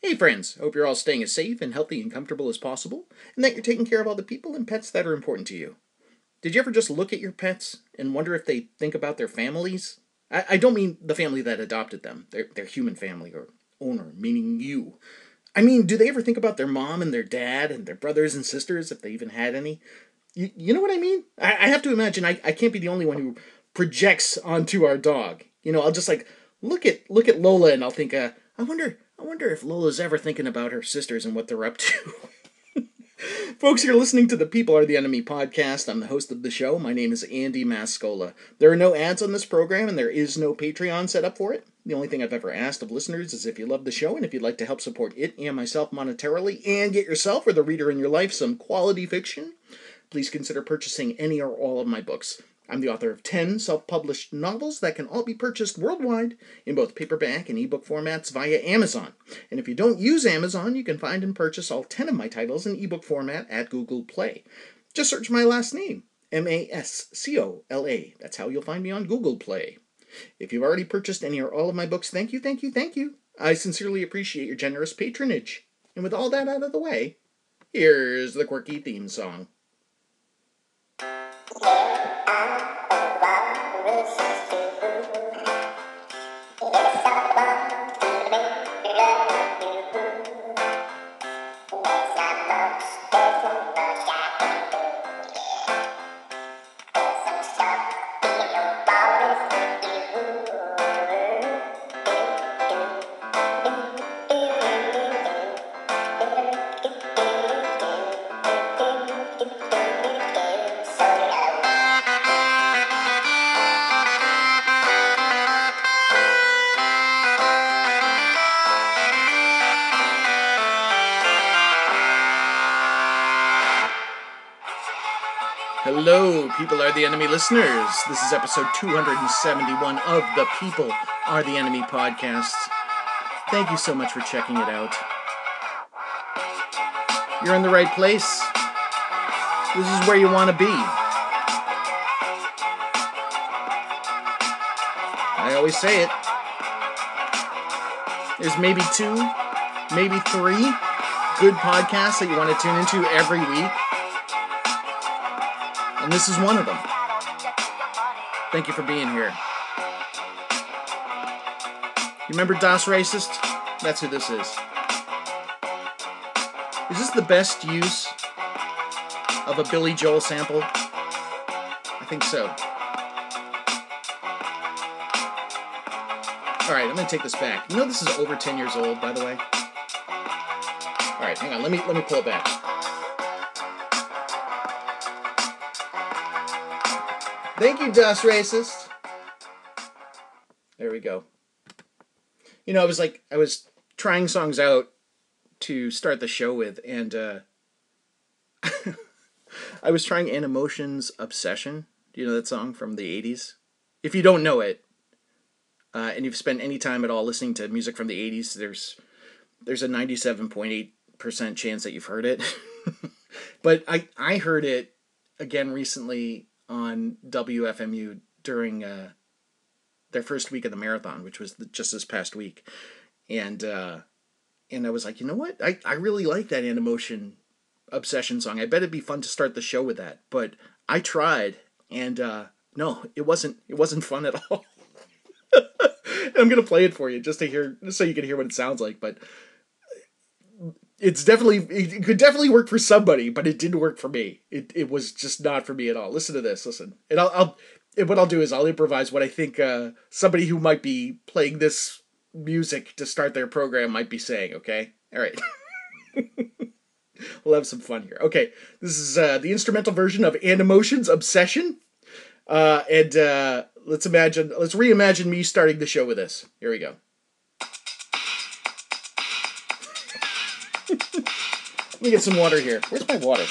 Hey friends, hope you're all staying as safe and healthy and comfortable as possible, and that you're taking care of all the people and pets that are important to you. Did you ever just look at your pets and wonder if they think about their families? I, I don't mean the family that adopted them, their, their human family or owner, meaning you. I mean, do they ever think about their mom and their dad and their brothers and sisters, if they even had any? You, you know what I mean? I, I have to imagine I, I can't be the only one who projects onto our dog. You know, I'll just like look at look at Lola and I'll think, uh, I wonder I wonder if Lola's ever thinking about her sisters and what they're up to. Folks, you're listening to the People Are the Enemy podcast. I'm the host of the show. My name is Andy Mascola. There are no ads on this program, and there is no Patreon set up for it. The only thing I've ever asked of listeners is if you love the show and if you'd like to help support it and myself monetarily and get yourself or the reader in your life some quality fiction, please consider purchasing any or all of my books. I'm the author of 10 self published novels that can all be purchased worldwide in both paperback and ebook formats via Amazon. And if you don't use Amazon, you can find and purchase all 10 of my titles in ebook format at Google Play. Just search my last name, M A S C O L A. That's how you'll find me on Google Play. If you've already purchased any or all of my books, thank you, thank you, thank you. I sincerely appreciate your generous patronage. And with all that out of the way, here's the quirky theme song. Hello, People Are the Enemy listeners. This is episode 271 of the People Are the Enemy podcast. Thank you so much for checking it out. You're in the right place. This is where you want to be. I always say it. There's maybe two, maybe three good podcasts that you want to tune into every week and this is one of them. Thank you for being here. You remember Das Racist? That's who this is. Is this the best use of a Billy Joel sample? I think so. Alright, I'm gonna take this back. You know this is over 10 years old, by the way? Alright, hang on, let me let me pull it back. Thank you, Das Racist. There we go. You know, I was like, I was trying songs out to start the show with, and uh, I was trying Animotion's Obsession. Do you know that song from the 80s? If you don't know it, uh, and you've spent any time at all listening to music from the 80s, there's there's a 97.8% chance that you've heard it. but I, I heard it again recently on WFMU during uh, their first week of the marathon, which was the, just this past week, and uh, and I was like, you know what, I I really like that Animotion obsession song. I bet it'd be fun to start the show with that. But I tried, and uh, no, it wasn't it wasn't fun at all. I'm gonna play it for you just to hear, just so you can hear what it sounds like. But it's definitely it could definitely work for somebody, but it didn't work for me. It it was just not for me at all. Listen to this. Listen, and I'll, I'll and what I'll do is I'll improvise what I think uh, somebody who might be playing this music to start their program might be saying. Okay, all right. we'll have some fun here. Okay, this is uh, the instrumental version of Animotion's Obsession, uh, and uh, let's imagine, let's reimagine me starting the show with this. Here we go. Me get some water here. Where's my water?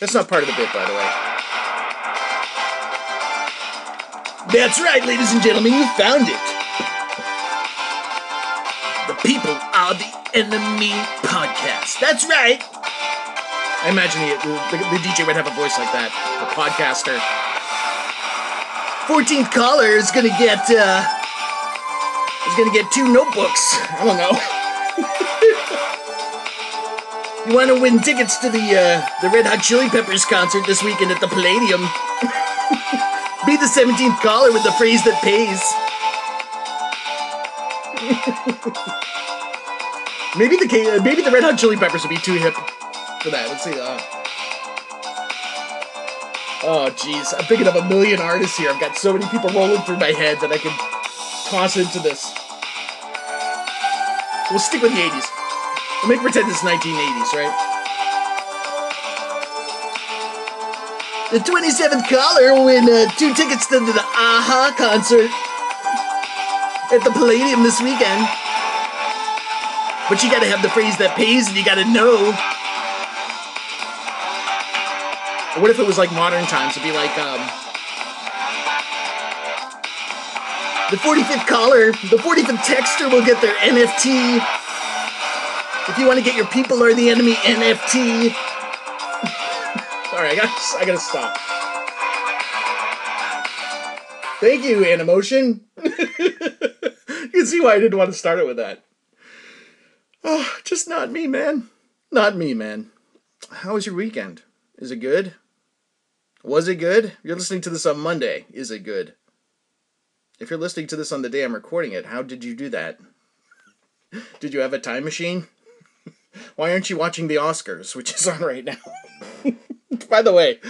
That's not part of the bit, by the way. That's right, ladies and gentlemen, you found it. The People Are the Enemy podcast. That's right. I imagine the, the, the DJ would have a voice like that. The podcaster. 14th caller is gonna get, uh, is gonna get two notebooks. I don't know. You want to win tickets to the uh, the Red Hot Chili Peppers concert this weekend at the Palladium? Be the 17th caller with the phrase that pays. maybe the maybe the Red Hot Chili Peppers would be too hip for that. Let's see. Uh, oh, jeez, I'm thinking of a million artists here. I've got so many people rolling through my head that I can toss into this. We'll stick with the 80s. We'll make pretend it's 1980s, right? The 27th caller win uh, two tickets to the a-ha concert at the Palladium this weekend. But you gotta have the phrase that pays and you gotta know. what if it was like modern times? It'd be like, um, the 45th caller, the 45th texter will get their NFT. You want to get your people are the enemy NFT. Right, I gotta, I gotta stop. Thank you, Animotion. you can see why I didn't want to start it with that. Oh, just not me, man. Not me, man. How was your weekend? Is it good? Was it good? You're listening to this on Monday. Is it good? If you're listening to this on the day I'm recording it, how did you do that? Did you have a time machine? Why aren't you watching the Oscars, which is on right now? By the way,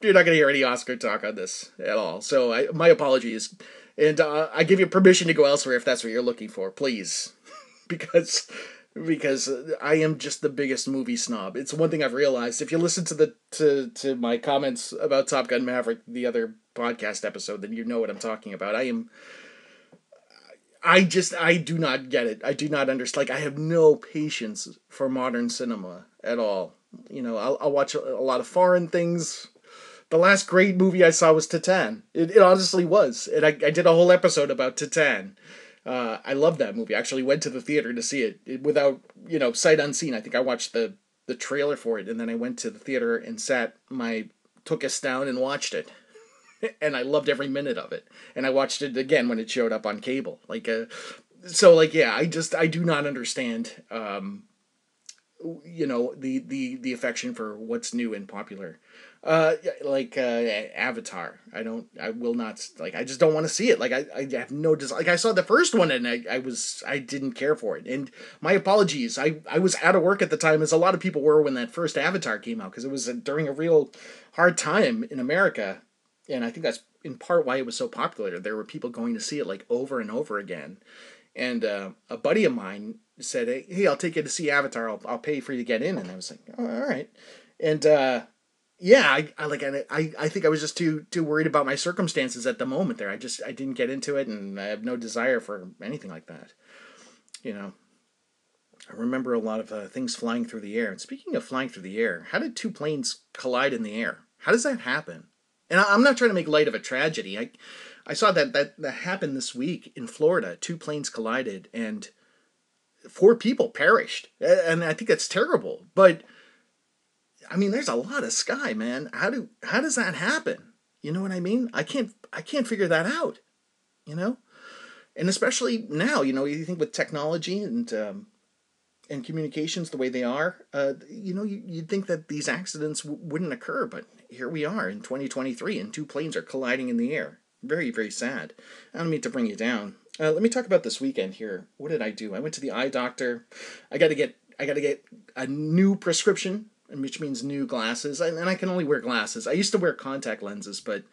you're not going to hear any Oscar talk on this at all. So I, my apologies. And uh, I give you permission to go elsewhere if that's what you're looking for, please. because because I am just the biggest movie snob. It's one thing I've realized. If you listen to the to to my comments about Top Gun Maverick, the other podcast episode, then you know what I'm talking about. I am. I just I do not get it. I do not understand. Like I have no patience for modern cinema at all. You know, I'll, I'll watch a, a lot of foreign things. The last great movie I saw was Titane. It, it honestly was, and I, I did a whole episode about Titane. uh, I love that movie. I actually went to the theater to see it, it without you know sight unseen. I think I watched the the trailer for it, and then I went to the theater and sat my took us down and watched it. and I loved every minute of it. And I watched it again when it showed up on cable. Like uh so like yeah, I just I do not understand um you know the the the affection for what's new and popular. Uh like uh avatar. I don't i will not like i just don't want to see it. Like i i have no desire like i saw the first one and i i was i didn't care for it. And my apologies. I i was out of work at the time as a lot of people were when that first avatar came out because it was a, during a real hard time in america and i think that's in part why it was so popular there were people going to see it like over and over again and uh, a buddy of mine said hey i'll take you to see avatar i'll, I'll pay for you to get in and i was like oh, all right and uh yeah, I, I like I I think I was just too too worried about my circumstances at the moment there. I just I didn't get into it and I have no desire for anything like that. You know. I remember a lot of uh, things flying through the air. And speaking of flying through the air, how did two planes collide in the air? How does that happen? And I, am not trying to make light of a tragedy. I I saw that that that happened this week in Florida. Two planes collided and four people perished. And I think that's terrible. But I mean, there's a lot of sky, man. How do how does that happen? You know what I mean? I can't I can't figure that out. You know, and especially now, you know, you think with technology and um, and communications the way they are, uh, you know, you, you'd think that these accidents w- wouldn't occur, but here we are in 2023, and two planes are colliding in the air. Very, very sad. I don't mean to bring you down. Uh, let me talk about this weekend here. What did I do? I went to the eye doctor. I got to get I got to get a new prescription which means new glasses. And, I can only wear glasses. I used to wear contact lenses, but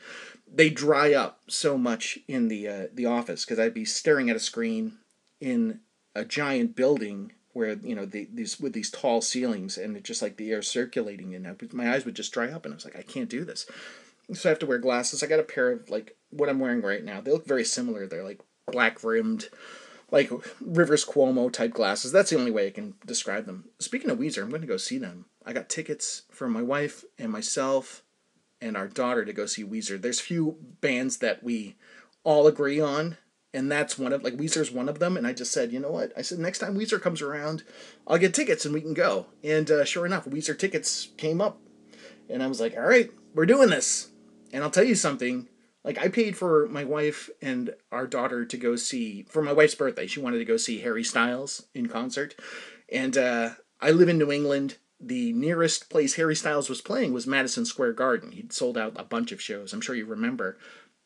they dry up so much in the uh, the office because I'd be staring at a screen in a giant building where you know the, these with these tall ceilings and just like the air circulating in and my eyes would just dry up and I was like I can't do this. So I have to wear glasses. I got a pair of like what I'm wearing right now. They look very similar. They're like black rimmed like Rivers Cuomo type glasses. That's the only way I can describe them. Speaking of Weezer, I'm going to go see them. I got tickets for my wife and myself and our daughter to go see Weezer. There's few bands that we all agree on, and that's one of like Weezer's one of them. And I just said, you know what? I said next time Weezer comes around, I'll get tickets and we can go. And uh, sure enough, Weezer tickets came up, and I was like, all right, we're doing this. And I'll tell you something, Like I paid for my wife and our daughter to go see for my wife's birthday. She wanted to go see Harry Styles in concert, and uh, I live in New England. The nearest place Harry Styles was playing was Madison Square Garden. He'd sold out a bunch of shows. I'm sure you remember,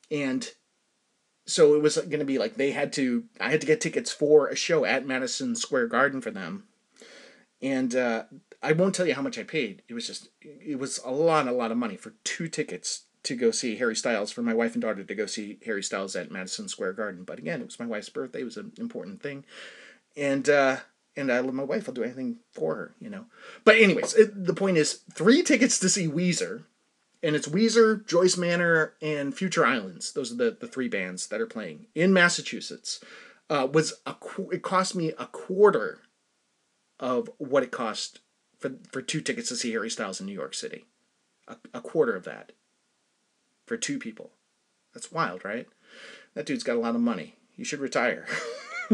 and so it was going to be like they had to. I had to get tickets for a show at Madison Square Garden for them, and uh, I won't tell you how much I paid. It was just it was a lot, a lot of money for two tickets to go see Harry Styles for my wife and daughter to go see Harry Styles at Madison Square Garden. But again, it was my wife's birthday; it was an important thing, and uh, and I love my wife. I'll do anything for her, you know. But anyways, it, the point is three tickets to see Weezer, and it's Weezer, Joyce Manor, and Future Islands. Those are the the three bands that are playing in Massachusetts. Uh, was a it cost me a quarter of what it cost for for two tickets to see Harry Styles in New York City. A, a quarter of that for two people. That's wild, right? That dude's got a lot of money. He should retire.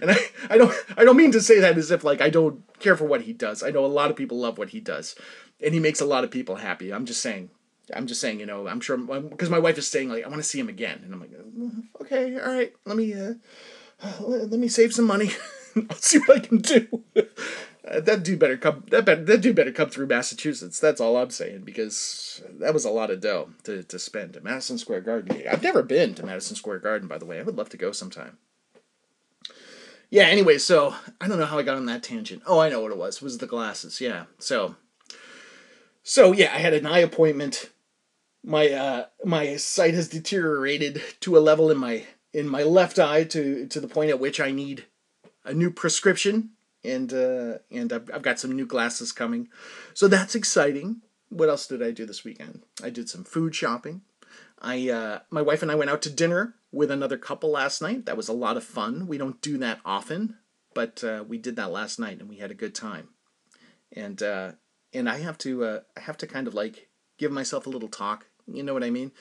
and I, I don't I don't mean to say that as if like I don't care for what he does. I know a lot of people love what he does, and he makes a lot of people happy. I'm just saying. I'm just saying, you know, I'm sure because my wife is saying like I want to see him again, and I'm like, mm, okay, all right, let me uh, let me save some money. I'll see what I can do. Uh, that dude better come. That better, that dude better come through Massachusetts. That's all I'm saying because that was a lot of dough to, to spend at Madison Square Garden. I've never been to Madison Square Garden, by the way. I would love to go sometime. Yeah. Anyway, so I don't know how I got on that tangent. Oh, I know what it was. It was the glasses. Yeah. So. So yeah, I had an eye appointment. My uh my sight has deteriorated to a level in my in my left eye to to the point at which I need a new prescription and uh, and I've, I've got some new glasses coming, so that's exciting. What else did I do this weekend? I did some food shopping. I uh, my wife and I went out to dinner with another couple last night. That was a lot of fun. We don't do that often, but uh, we did that last night and we had a good time. And uh, and I have to uh, I have to kind of like give myself a little talk. You know what I mean?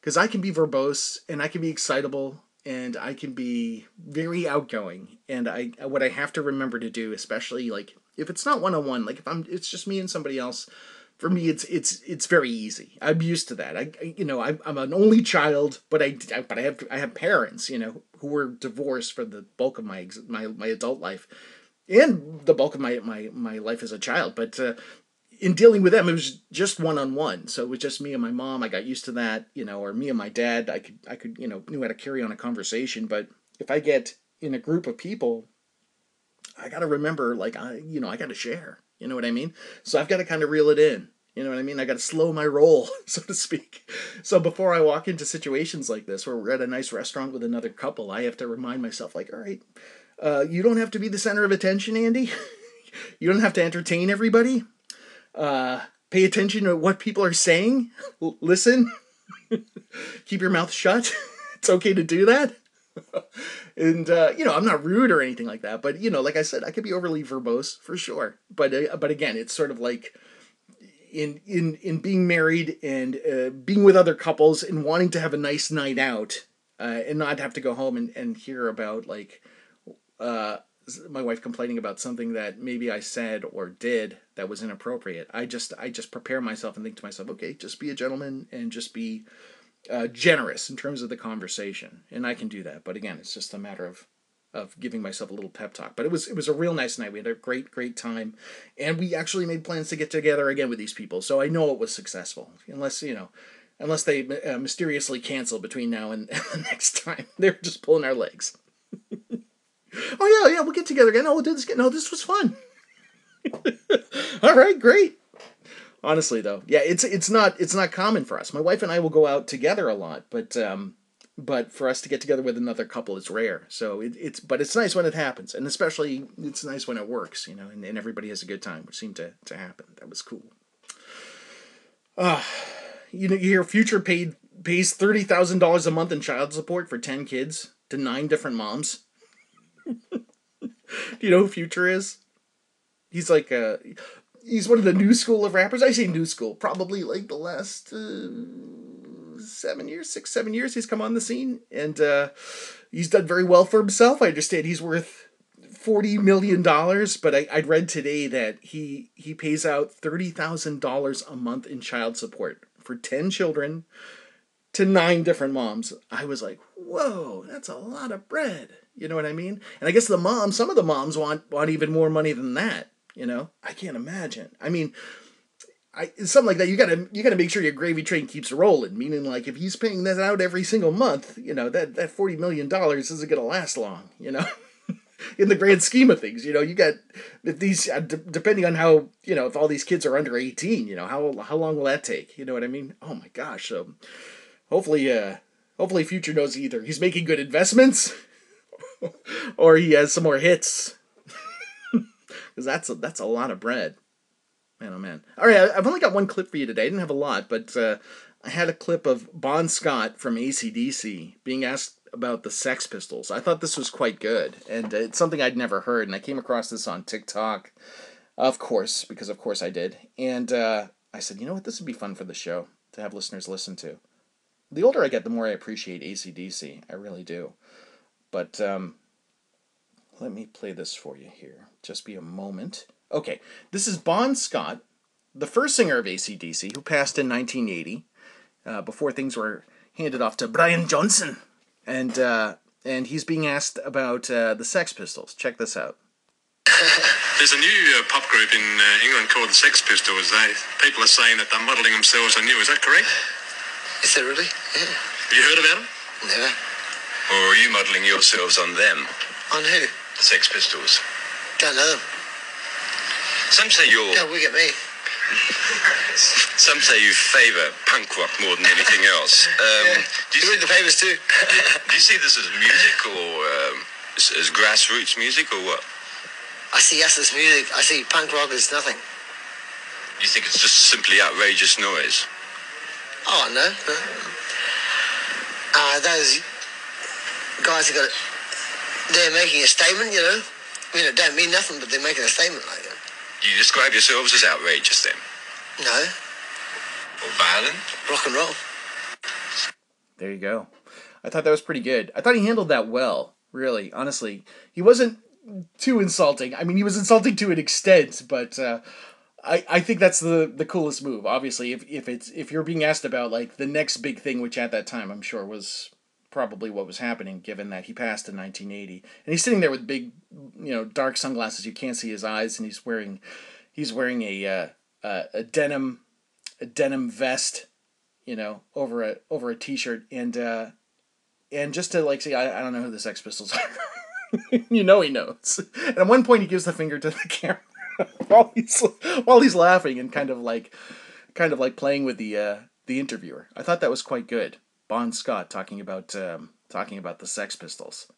Because I can be verbose and I can be excitable and I can be very outgoing. And I what I have to remember to do, especially like if it's not one on one, like if I'm it's just me and somebody else. For me, it's it's it's very easy. I'm used to that. I, I you know I'm, I'm an only child, but I but I have I have parents you know who were divorced for the bulk of my my my adult life, and the bulk of my my my life as a child. But uh, in dealing with them, it was just one on one. So it was just me and my mom. I got used to that, you know, or me and my dad. I could, I could, you know, knew how to carry on a conversation. But if I get in a group of people, I got to remember, like, I, you know, I got to share. You know what I mean? So I've got to kind of reel it in. You know what I mean? I got to slow my roll, so to speak. So before I walk into situations like this, where we're at a nice restaurant with another couple, I have to remind myself, like, all right, uh, you don't have to be the center of attention, Andy. you don't have to entertain everybody uh, pay attention to what people are saying. Listen. Keep your mouth shut. it's okay to do that. and uh, you know, I'm not rude or anything like that, but you know, like I said, I could be overly verbose for sure. But uh, but again, it's sort of like in in in being married and uh, being with other couples and wanting to have a nice night out uh, and not have to go home and, and hear about like uh, my wife complaining about something that maybe I said or did that was inappropriate. I just I just prepare myself and think to myself, okay, just be a gentleman and just be uh, generous in terms of the conversation, and I can do that. But again, it's just a matter of of giving myself a little pep talk. But it was it was a real nice night. We had a great great time, and we actually made plans to get together again with these people. So I know it was successful, unless you know. Unless they uh, mysteriously cancel between now and, the next time, they're just pulling our legs. Oh yeah, yeah, we'll get together again. Oh, we'll do this again. No, this was fun. All right, great. Honestly, though, yeah, it's it's not it's not common for us. My wife and I will go out together a lot, but um, but for us to get together with another couple is rare. So it, it's but it's nice when it happens, and especially it's nice when it works, you know, and, and everybody has a good time, which seemed to to happen. That was cool. Ah, uh, you know, you hear Future paid pays thirty thousand dollars a month in child support for ten kids to nine different moms. Do you know who Future is? He's like a he's one of the new school of rappers. I say new school, probably like the last uh, seven years, six, seven years. He's come on the scene, and uh, he's done very well for himself. I understand he's worth forty million dollars, but I I read today that he he pays out thirty thousand dollars a month in child support for ten children to nine different moms. I was like, whoa, that's a lot of bread. You know what I mean? And I guess the moms, some of the moms want want even more money than that. You know, I can't imagine. I mean, I something like that. You gotta you gotta make sure your gravy train keeps rolling. Meaning, like if he's paying that out every single month, you know that that forty million dollars isn't gonna last long. You know. in the grand scheme of things. You know, you got these uh, d- depending on how you know if all these kids are under eighteen. You know, how how long will that take? You know what I mean? Oh my gosh! So hopefully, uh, hopefully, Future knows either he's making good investments or he has some more hits because that's a, that's a lot of bread. Man, oh man! All right, I've only got one clip for you today. I didn't have a lot, but uh, I had a clip of Bon Scott from ACDC being asked about the Sex Pistols. I thought this was quite good, and it's something I'd never heard. And I came across this on TikTok, of course, because of course I did. And uh, I said, you know what, this would be fun for the show to have listeners listen to. The older I get, the more I appreciate ACDC. I really do. But um, let me play this for you here. Just be a moment. Okay, this is Bon Scott, the first singer of ACDC, who passed in 1980, uh, before things were handed off to Brian Johnson and uh, and he's being asked about uh, the Sex Pistols. Check this out. There's a new uh, pop group in uh, England called the Sex Pistols. They people are saying that they're modelling themselves on you. Is that correct? Is that really? Yeah. Have you heard about them? Never. Or are you modelling yourselves on them? On who? The Sex Pistols. Don't know them. Some say you're. Don't wig at me. Some say you favour punk rock more than anything else. Um, Yeah. do, you You read the papers too. do you see this as music or um, as, as grassroots music or what? I see us as music. I see punk rock as nothing. You think it's just simply outrageous noise? Oh no. no. Uh, those guys have got. They're making a statement, you know. I mean, it don't mean nothing, but they're making a statement like that. Do you describe yourselves as outrageous then? No, Or violent? rock and roll. There you go. I thought that was pretty good. I thought he handled that well. Really, honestly, he wasn't too insulting. I mean, he was insulting to an extent, but uh, I I think that's the the coolest move. Obviously, if if it's if you're being asked about like the next big thing, which at that time I'm sure was probably what was happening, given that he passed in 1980, and he's sitting there with big, you know, dark sunglasses. You can't see his eyes, and he's wearing he's wearing a uh, a denim a denim vest, you know, over a over a t-shirt, and uh, and just to like say, I, I don't know who the Sex Pistols are. you know he knows. And at one point, he gives the finger to the camera while he's while he's laughing and kind of like kind of like playing with the uh, the interviewer. I thought that was quite good. Bon Scott talking about um, talking about the Sex Pistols.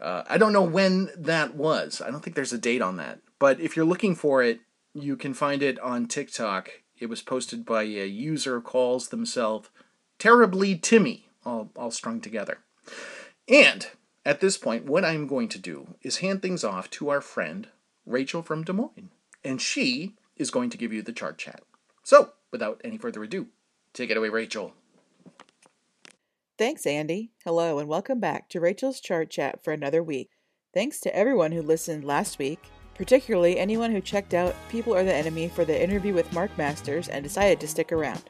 Uh, I don't know when that was. I don't think there's a date on that. But if you're looking for it, you can find it on TikTok. It was posted by a user calls themselves Terribly Timmy, all, all strung together. And at this point, what I'm going to do is hand things off to our friend Rachel from Des Moines. And she is going to give you the chart chat. So, without any further ado, take it away, Rachel. Thanks, Andy. Hello, and welcome back to Rachel's Chart Chat for another week. Thanks to everyone who listened last week, particularly anyone who checked out People Are the Enemy for the interview with Mark Masters and decided to stick around.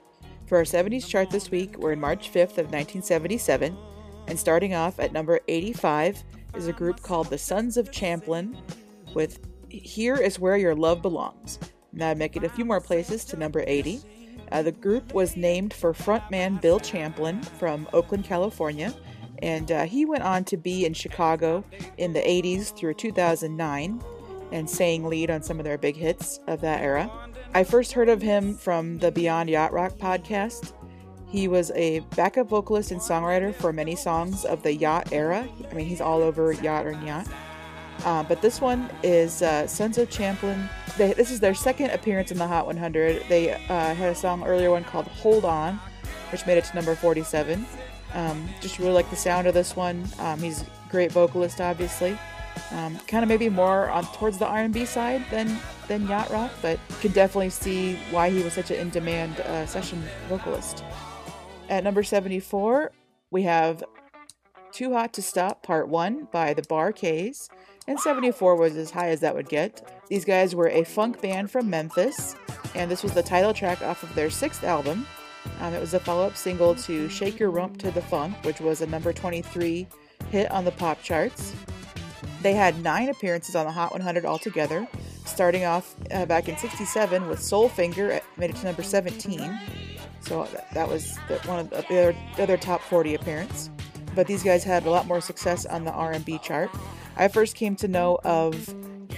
For our 70s chart this week, we're in March 5th of 1977, and starting off at number 85 is a group called the Sons of Champlin with Here is Where Your Love Belongs. Now make it a few more places to number 80. Uh, the group was named for frontman Bill Champlin from Oakland, California, and uh, he went on to be in Chicago in the 80s through 2009 and sang lead on some of their big hits of that era. I first heard of him from the Beyond Yacht Rock podcast. He was a backup vocalist and songwriter for many songs of the yacht era. I mean, he's all over yacht or yacht. Uh, but this one is uh, Sons of Champlin. They, this is their second appearance in the Hot 100. They uh, had a song earlier one called Hold On, which made it to number 47. Um, just really like the sound of this one. Um, he's a great vocalist, obviously. Um, kind of maybe more on towards the R&B side than than yacht rock, but you can definitely see why he was such an in-demand uh, session vocalist. At number 74, we have Too Hot to Stop Part 1 by the Bar-Kays, and 74 was as high as that would get. These guys were a funk band from Memphis, and this was the title track off of their sixth album. Um, it was a follow up single to Shake Your Rump to the Funk, which was a number 23 hit on the pop charts. They had nine appearances on the Hot 100 altogether, starting off uh, back in 67 with Soul Finger, made it to number 17. So that was the, one of the other, the other top 40 appearance. But these guys had a lot more success on the R&B chart. I first came to know of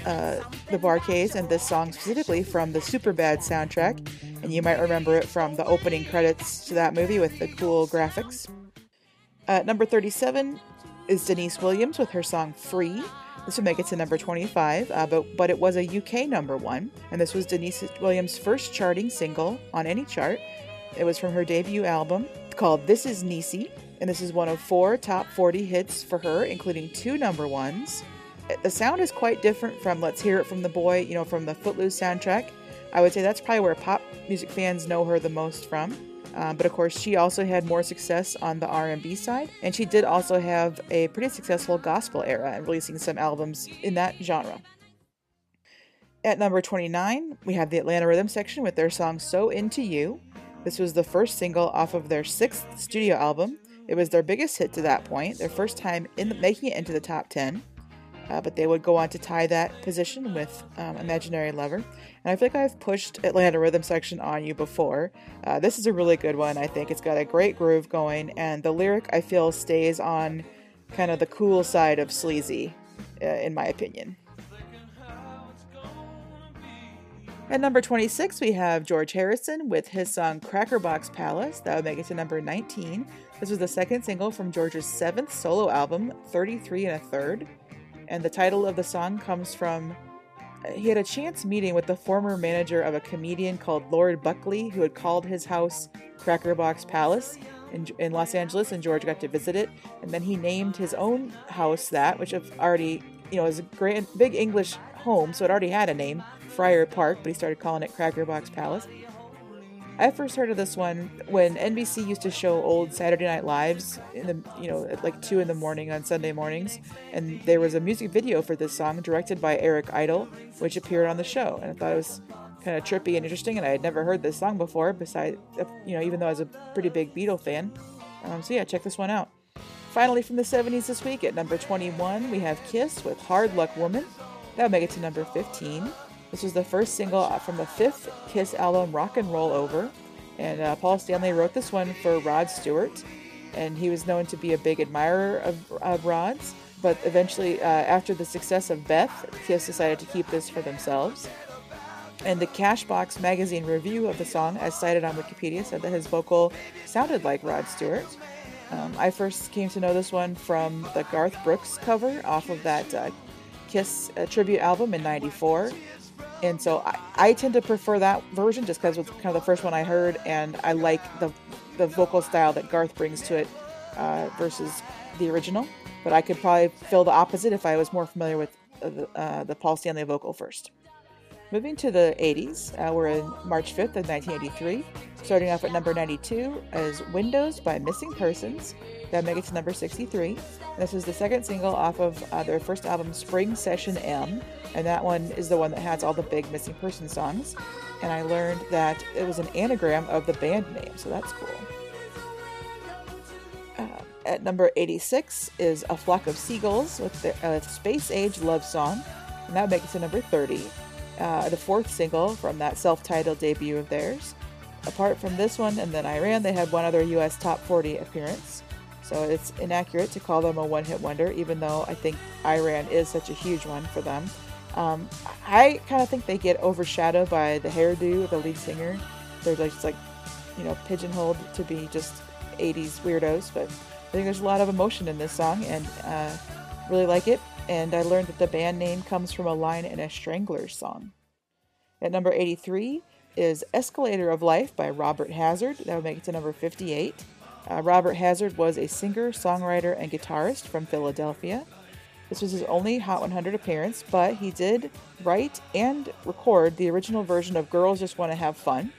uh, the Bar-Kays and this song specifically from the Superbad soundtrack, and you might remember it from the opening credits to that movie with the cool graphics. At number 37 is Deniece Williams with her song Free. This would make it to number 25, uh, but, but it was a UK number one, and this was Deniece Williams' first charting single on any chart. It was from her debut album called This Is Niecy, and this is one of four top 40 hits for her, including two number ones. The sound is quite different from Let's Hear It from the Boy, you know, from the Footloose soundtrack. I would say that's probably where pop music fans know her the most from. Um, but of course, she also had more success on the R&B side, and she did also have a pretty successful gospel era and releasing some albums in that genre. At number 29, we have the Atlanta Rhythm section with their song So Into You. This was the first single off of their sixth studio album. It was their biggest hit to that point, their first time in the, making it into the top 10 uh, but they would go on to tie that position with um, Imaginary Lover. And I feel like I've pushed Atlanta Rhythm section on you before. Uh, this is a really good one, I think. It's got a great groove going, and the lyric I feel stays on kind of the cool side of sleazy, uh, in my opinion. At number 26, we have George Harrison with his song Crackerbox Palace. That would make it to number 19. This was the second single from George's seventh solo album, 33 and a Third and the title of the song comes from uh, he had a chance meeting with the former manager of a comedian called Lord Buckley, who had called his house Crackerbox Palace in, in Los Angeles, and George got to visit it. And then he named his own house that, which already, you know, is a great, big English home, so it already had a name, Friar Park, but he started calling it Crackerbox Palace. I first heard of this one when NBC used to show old Saturday Night Lives in the you know at like two in the morning on Sunday mornings, and there was a music video for this song directed by Eric Idle, which appeared on the show, and I thought it was kind of trippy and interesting, and I had never heard this song before. Besides, you know, even though I was a pretty big Beatle fan, um, so yeah, check this one out. Finally, from the 70s this week at number 21, we have Kiss with Hard Luck Woman. That would make it to number 15. This was the first single from the fifth Kiss album, Rock and Roll Over. And uh, Paul Stanley wrote this one for Rod Stewart, and he was known to be a big admirer of, of Rod's. But eventually, uh, after the success of Beth, Kiss decided to keep this for themselves. And the Cashbox magazine review of the song, as cited on Wikipedia, said that his vocal sounded like Rod Stewart. Um, I first came to know this one from the Garth Brooks cover off of that uh, Kiss uh, tribute album in '94 and so I, I tend to prefer that version just because it was kind of the first one I heard, and I like the the vocal style that Garth brings to it uh, versus the original. But I could probably feel the opposite if I was more familiar with uh, the, uh, the Paul Stanley vocal first. Moving to the 80s, uh, we're in March 5th of 1983. Starting off at number 92 is Windows by Missing Persons. That makes it to number 63. This is the second single off of uh, their first album, Spring Session M, and that one is the one that has all the big Missing Person songs. And I learned that it was an anagram of the band name, so that's cool. Uh, at number 86 is A Flock of Seagulls with the uh, Space Age Love Song, and that makes it to number 30 uh, the fourth single from that self titled debut of theirs. Apart from this one and then Iran, they had one other US top 40 appearance. So it's inaccurate to call them a one hit wonder, even though I think Iran is such a huge one for them. Um, I kind of think they get overshadowed by the hairdo of the lead singer. They're just like, you know, pigeonholed to be just 80s weirdos, but I think there's a lot of emotion in this song and uh, really like it and I learned that the band name comes from a line in a Stranglers song. At number 83 is Escalator of Life by Robert Hazard. That would make it to number 58. Uh, Robert Hazard was a singer, songwriter, and guitarist from Philadelphia. This was his only Hot 100 appearance, but he did write and record the original version of Girls Just Want to Have Fun.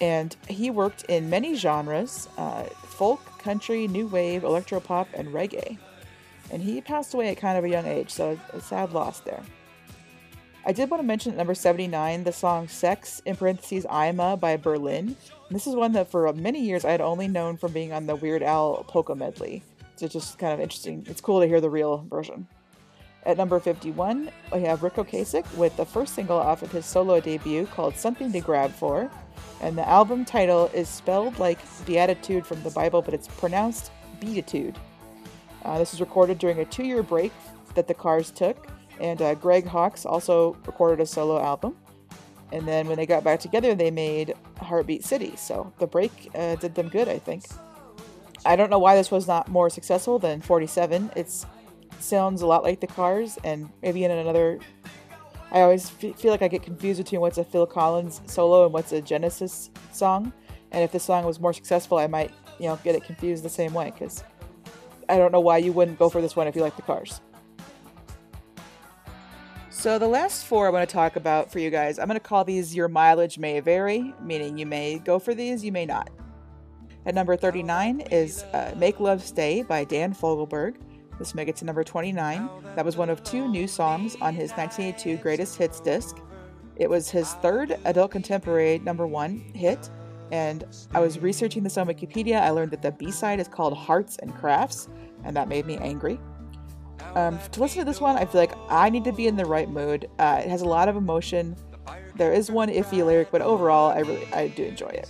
And he worked in many genres uh, folk, country, new wave, electropop, and reggae and he passed away at kind of a young age, so a sad loss there. I did want to mention at number 79 the song Sex, in parentheses, I'm by Berlin. And this is one that for many years I had only known from being on the Weird Al polka medley. So it's just kind of interesting. It's cool to hear the real version. At number 51, we have Ric Ocasek with the first single off of his solo debut called Something to Grab For. And the album title is spelled like Beatitude from the Bible, but it's pronounced Beatitude. Uh, this was recorded during a two year break that the Cars took and uh, Greg Hawkes also recorded a solo album. And then when they got back together, they made Heartbeat City. So the break uh, did them good, I think. I don't know why this was not more successful than 47. It sounds a lot like the Cars, and maybe in another. I always f- feel like I get confused between what's a Phil Collins solo and what's a Genesis song. And if this song was more successful, I might, you know, get it confused the same way because I don't know why you wouldn't go for this one if you like the Cars. So the last four I want to talk about for you guys, I'm going to call these your mileage may vary, meaning you may go for these, you may not. At number 39 is uh, Make Love Stay by Dan Fogelberg. This will make it to number 29. That was one of two new songs on his 1982 Greatest Hits disc. It was his third adult contemporary number one hit, and I was researching this on Wikipedia. I learned that the B side is called Hearts and Crafts, and that made me angry. Um, to listen to this one, I feel like I need to be in the right mood. Uh, it has a lot of emotion. There is one iffy lyric, but overall, I really I do enjoy it.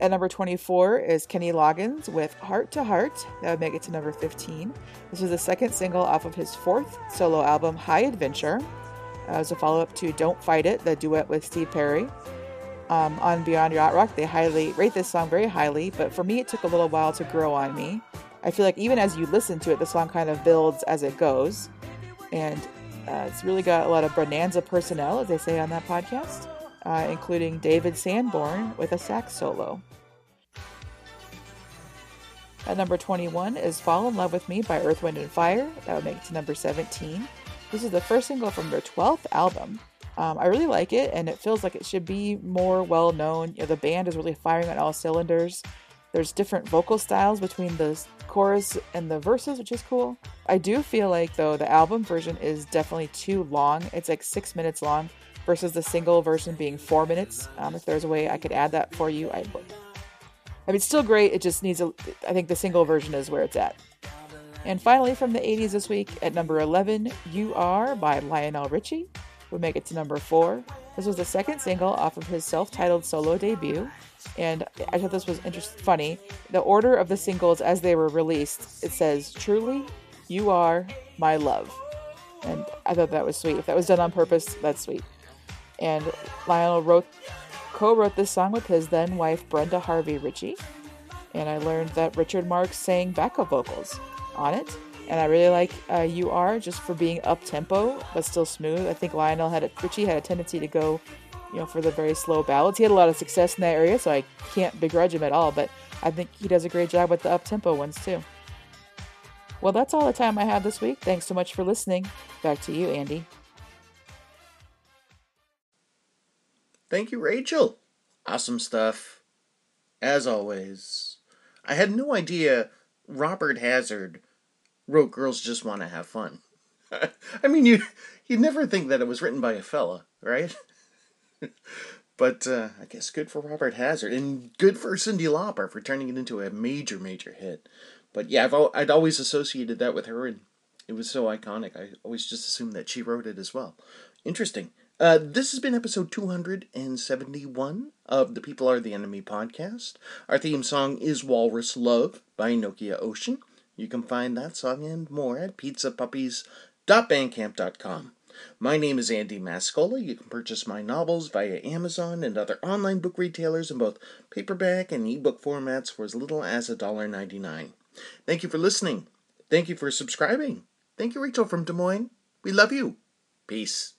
At number 24 is Kenny Loggins with Heart to Heart. That would make it to number 15. This was the second single off of his fourth solo album, High Adventure. Uh, as a follow up to Don't Fight It, the duet with Steve Perry. Um, on Beyond Yacht Rock, they highly rate this song very highly, but for me, it took a little while to grow on me. I feel like even as you listen to it, the song kind of builds as it goes. And uh, it's really got a lot of bonanza personnel, as they say on that podcast, uh, including David Sanborn with a sax solo. At number 21 is Fall in Love with Me by Earth, Wind, and Fire. That would make it to number 17. This is the first single from their 12th album. Um, I really like it, and it feels like it should be more well known. You know, the band is really firing on all cylinders. There's different vocal styles between the chorus and the verses, which is cool. I do feel like, though, the album version is definitely too long. It's like six minutes long versus the single version being four minutes. Um, if there's a way I could add that for you, I would. I mean, it's still great. It just needs a. I think the single version is where it's at. And finally, from the 80s this week, at number 11, You Are by Lionel Richie would make it to number 4. This was the second single off of his self titled solo debut and I thought this was interesting, funny. The order of the singles as they were released, it says "Truly, you are my love," and I thought that was sweet. If that was done on purpose, that's sweet. And Lionel wrote, co-wrote this song with his then wife Brenda Harvey Richie, and I learned that Richard Marx sang backup vocals on it. And I really like uh, "You Are" just for being up tempo but still smooth. I think Lionel had a, Richie had a tendency to go you know, for the very slow ballads. He had a lot of success in that area, so I can't begrudge him at all, but I think he does a great job with the up tempo ones too. Well, that's all the time I have this week. Thanks so much for listening. Back to you, Andy. Thank you, Rachel. Awesome stuff. As always, I had no idea Robert Hazard wrote Girls Just Want to Have Fun. I mean, you you'd never think that it was written by a fella, right? but uh, I guess good for Robert Hazard and good for Cyndi Lauper for turning it into a major, major hit. But yeah, I've I'd always associated that with her, and it was so iconic. I always just assumed that she wrote it as well. Interesting. Uh, this has been episode 271 of the People Are the Enemy podcast. Our theme song is Walrus Love by Nokia Ocean. You can find that song and more at pizzapuppies.bandcamp.com. My name is Andy Mascola. You can purchase my novels via Amazon and other online book retailers in both paperback and ebook formats for as little as $1.99. Thank you for listening. Thank you for subscribing. Thank you, Rachel from Des Moines. We love you. Peace.